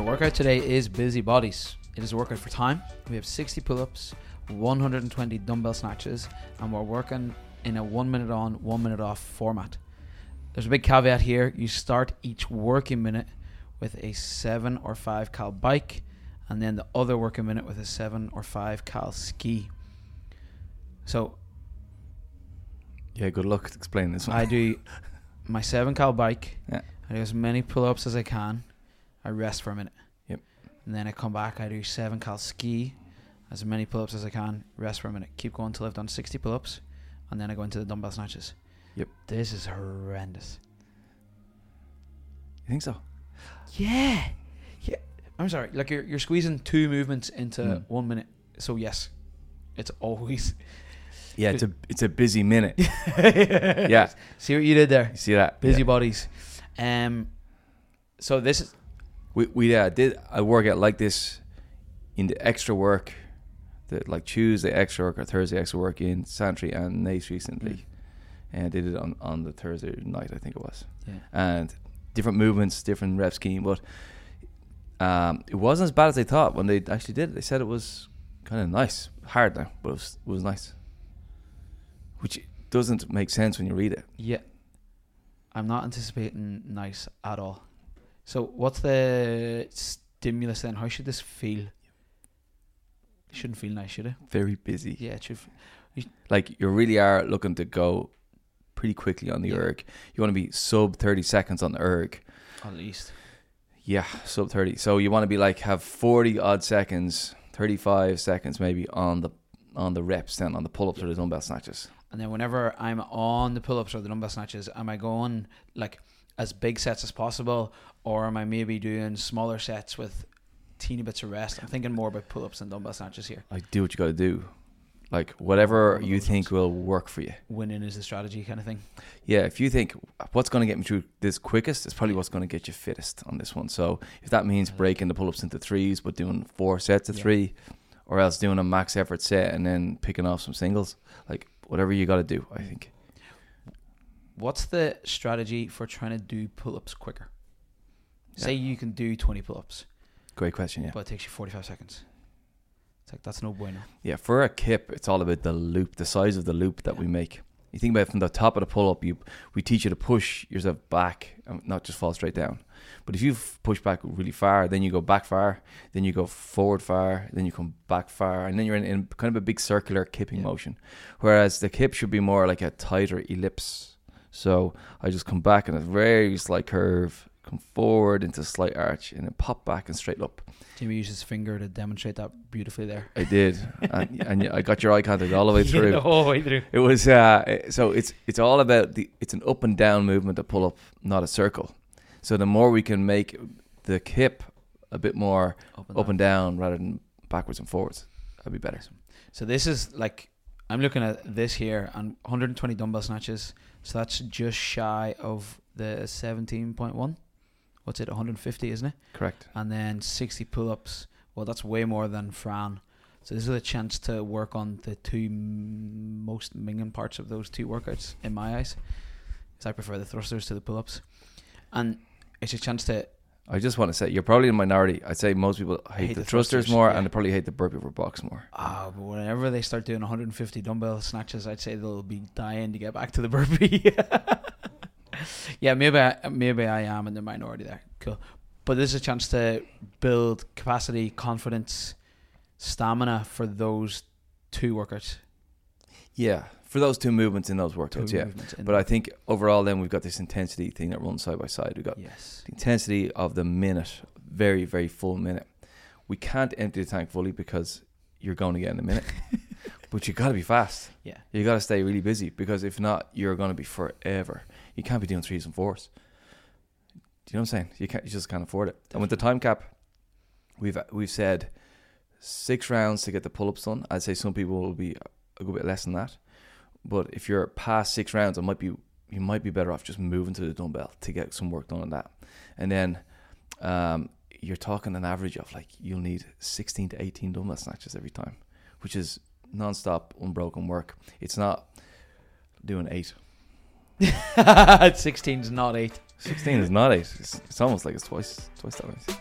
Your workout today is Busy Bodies. It is a workout for time. We have 60 pull ups, 120 dumbbell snatches, and we're working in a one minute on, one minute off format. There's a big caveat here. You start each working minute with a 7 or 5 cal bike, and then the other working minute with a 7 or 5 cal ski. So Yeah, good luck explaining this one. I do my 7 cal bike, Yeah. I do as many pull ups as I can. I rest for a minute. Yep. And then I come back, I do 7 cal ski, as many pull ups as I can, rest for a minute. Keep going till I've done 60 pull ups, and then I go into the dumbbell snatches. Yep. This is horrendous. You think so? Yeah. Yeah. I'm sorry. Like you're, you're squeezing two movements into Mm. one minute. So, yes, it's always. Yeah, it's a it's a busy minute. yeah. yeah, See what you did there? you see that? Busy Yeah. bodies. Um. So this is We we uh, did a workout like this in the extra work, the like Tuesday extra work or Thursday extra work in Santry and Naas recently, Mm. and I did it on on the Thursday night I think it was, yeah. and different movements, different rep scheme, but um, it wasn't as bad as they thought when they actually did it. They said it was kind of nice, hard now, but it was it was nice, which doesn't make sense when you read it. Yeah. I'm not anticipating nice at all. So what's the stimulus then? How should this feel? It shouldn't feel nice, should it? Very busy. Yeah, it should. f- like you really are looking to go pretty quickly on the Yeah. erg. You want to be sub 30 seconds on the erg. At least. Yeah, sub 30. So you want to be like have 40 odd seconds, 35 seconds maybe on the on the reps then on the pull-ups or the dumbbell snatches. And then whenever I'm on the pull ups or the dumbbell snatches, am I going like as big sets as possible, or am I maybe doing smaller sets with teeny bits of rest? I'm thinking more about pull ups and dumbbell snatches here. Like do what you got to do. Like whatever you think will work for you. Winning is the strategy kind of thing. Yeah, if you think what's going to get me through this quickest is probably what's going to get you fittest on this one. So if that means breaking the pull-ups into threes but doing four sets of Yeah. three, or else doing a max effort set and then picking off some singles, like whatever you got to do, I think. What's the strategy for trying to do pull ups quicker? Say you can do 20 pull ups, Great question, yeah. but it takes you 45 seconds. It's like, that's no bueno. Yeah, for a kip, it's all about the loop, the size of the loop that we make. You think about it from the top of the pull up, you we teach you to push yourself back and not just fall straight down. But if you push back really far, then you go back far, then you go forward far, then you come back far, and then you're in, in kind of a big circular kipping Yeah. motion. Whereas the kip should be more like a tighter ellipse. So I just come back in a very slight curve, come forward into a slight arch, and then pop back and straight up. Jimmy used his finger to demonstrate that beautifully there. I did, and, and I got your eye contact all the way through. the whole way through. It was uh, so it's it's all about the it's an up and down movement to pull up, not a circle. So the more we can make the hip a bit more Up and up down. and down rather than backwards and forwards, that'd be better. So this is like I'm looking at this here and 120 dumbbell snatches. So that's just shy of the 17.1. What's it? 150, isn't it? Correct. And then 60 pull-ups. Well, that's way more than Fran. So this is a chance to work on the two m- most minging parts of those two workouts in my eyes. Because I prefer the thrusters to the pull-ups, and it's a chance to I just want to say you're probably in minority. I'd say most people hate, hate the, the thrusters, thrusters, more, yeah. and they probably hate the burpee over box more. Ah, but whenever they start doing 150 dumbbell snatches, I'd say they'll be dying to get back to the burpee. yeah, maybe I, maybe I am in the minority there. Cool, but this is a chance to build capacity, confidence, stamina for those two workouts. Yeah, for those two movements in those Two workouts, yeah. But I think overall, then we've got this intensity thing that runs side by side. We've got yes, the intensity of the minute, very, very full minute. We can't empty the tank fully because you're going to get in a minute. but you got to be fast. yeah, You got to stay really busy because if not, you're going to be forever. You can't be doing threes and fours. Do you know what I'm saying? You can't. You just can't afford it. And with the time cap, we've we've said six rounds to get the pull-ups done. I'd say some people will be a good bit less than that. But if you're past six rounds, it might be you might be better off just moving to the dumbbell to get some work done on that. And then um, you're talking an average of like you'll need 16 to 18 dumbbell snatches every time, which is non-stop unbroken work. It's not doing eight. 16's not eight. 16 is not eight. It's, it's almost like it's twice twice that much.